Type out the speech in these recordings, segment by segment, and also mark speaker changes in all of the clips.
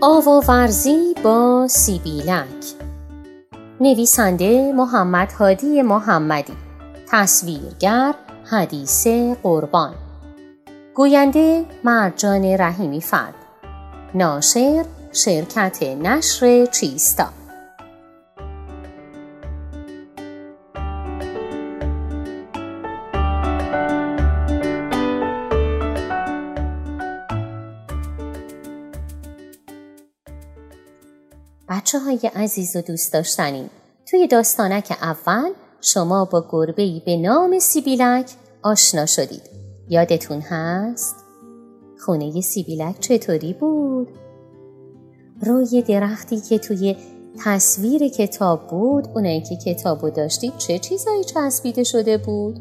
Speaker 1: آواورزی با سیبیلک نویسنده محمد هادی محمدی. تصویرگر حدیث قربان. گوینده مرجان رحیمی فرد. ناشر شرکت نشر چیستا. بچه های عزیز و دوست داشتنی توی داستانک اول شما با گربه به نام سیبیلک آشنا شدید یادتون هست؟ خونه سیبیلک چطوری بود؟ روی درختی که توی تصویر کتاب بود اونایی که کتابو داشتید چه چیزایی چسبیده شده بود؟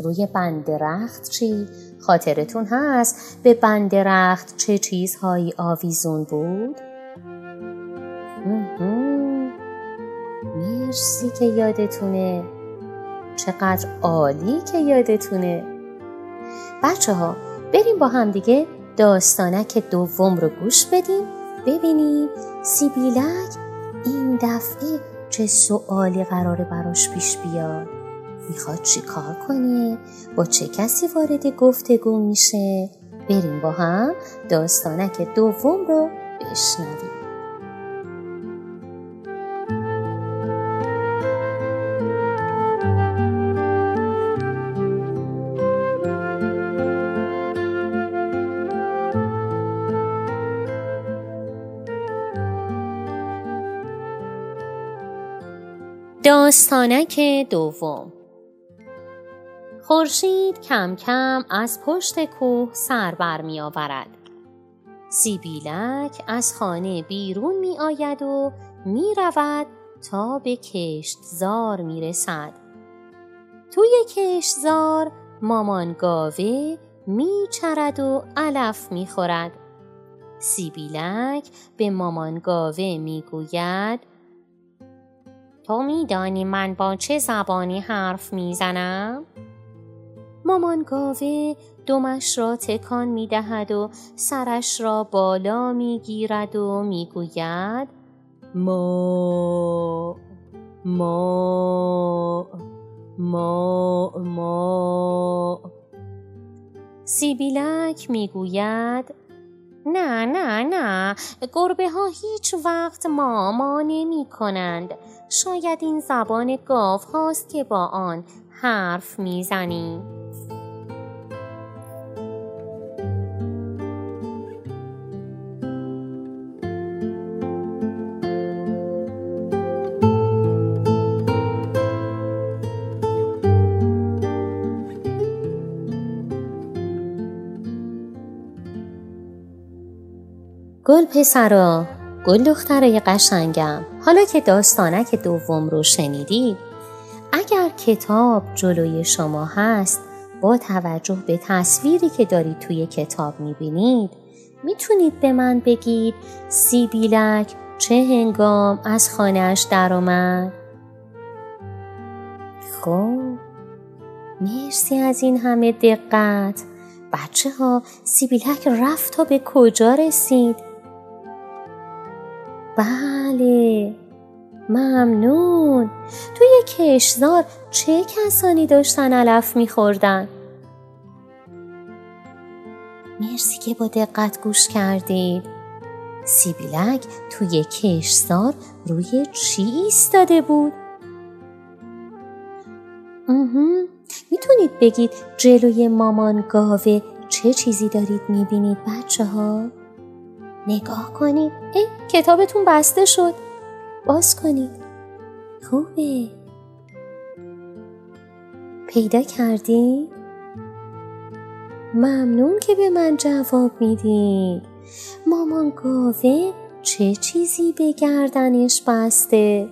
Speaker 1: روی بند درخت چی؟ خاطرتون هست به بند درخت چه چیزهایی آویزون بود؟ مرسی که یادتونه. چقدر عالی که یادتونه. بچه ها بریم با هم دیگه داستانک دوم رو گوش بدیم. ببینیم سیبیلک این دفعه چه سوالی قراره براش پیش بیاد. می‌خواد چی کار کنه؟ با چه کسی وارد گفتگو میشه؟ بریم با هم داستانک دوم رو بشنویم. داستانک دوم خورشید کم کم از پشت کوه سر بر می آورد. سیبیلک از خانه بیرون می آید و می رود تا به کشتزار می رسد. توی کشتزار مامان گاوه می چرد و علف می خورد. سیبیلک به مامان گاوه می گوید تو میدانی من با چه زبانی حرف می‌زنم؟ مامان گاوه دمش را تکان می دهد و سرش را بالا می گیرد و می گوید ما ما ما ما سیبیلک می گوید نه نه نه. گربه ها هیچ وقت ماما نمی کنند شاید این زبان گاو هاست که با آن حرف می گل پسرا گل دخترای قشنگم. حالا که داستانک دوم رو شنیدید اگر کتاب جلوی شما هست با توجه به تصویری که دارید توی کتاب می‌بینید می‌تونید به من بگید سیبیلک چه هنگام از خانهش درآمد. خب مرسی از این همه دقت. بچه ها سیبیلک رفت تا به کجا رسید؟ بله ممنون توی کشزار چه کسانی داشتن علف میخوردن؟ مرسی که با دقت گوش کردید سیبیلک توی کشزار روی چی ایستاده بود؟ می‌تونید بگید جلوی مامان گاوه چه چیزی دارید می‌بینید بچه ها؟ نگاه کنید. ای کتابتون بسته شد. باز کنید. خوبه. پیدا کردی؟ ممنون که به من جواب می‌دید مامان گاوه چه چیزی به گردنش بسته؟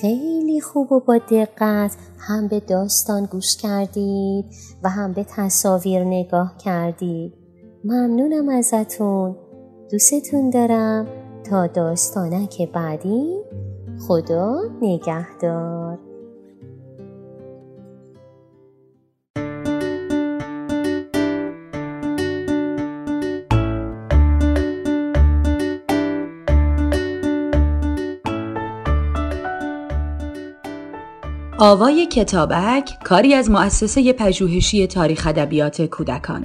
Speaker 1: خیلی خوب و با دقت هم به داستان گوش کردید و هم به تصاویر نگاه کردید. ممنونم ازتون. دوستتون دارم. تا داستانک بعدی خدا نگهدار.
Speaker 2: آوای کتابک کاری از مؤسسه پژوهشی تاریخ ادبیات کودکان.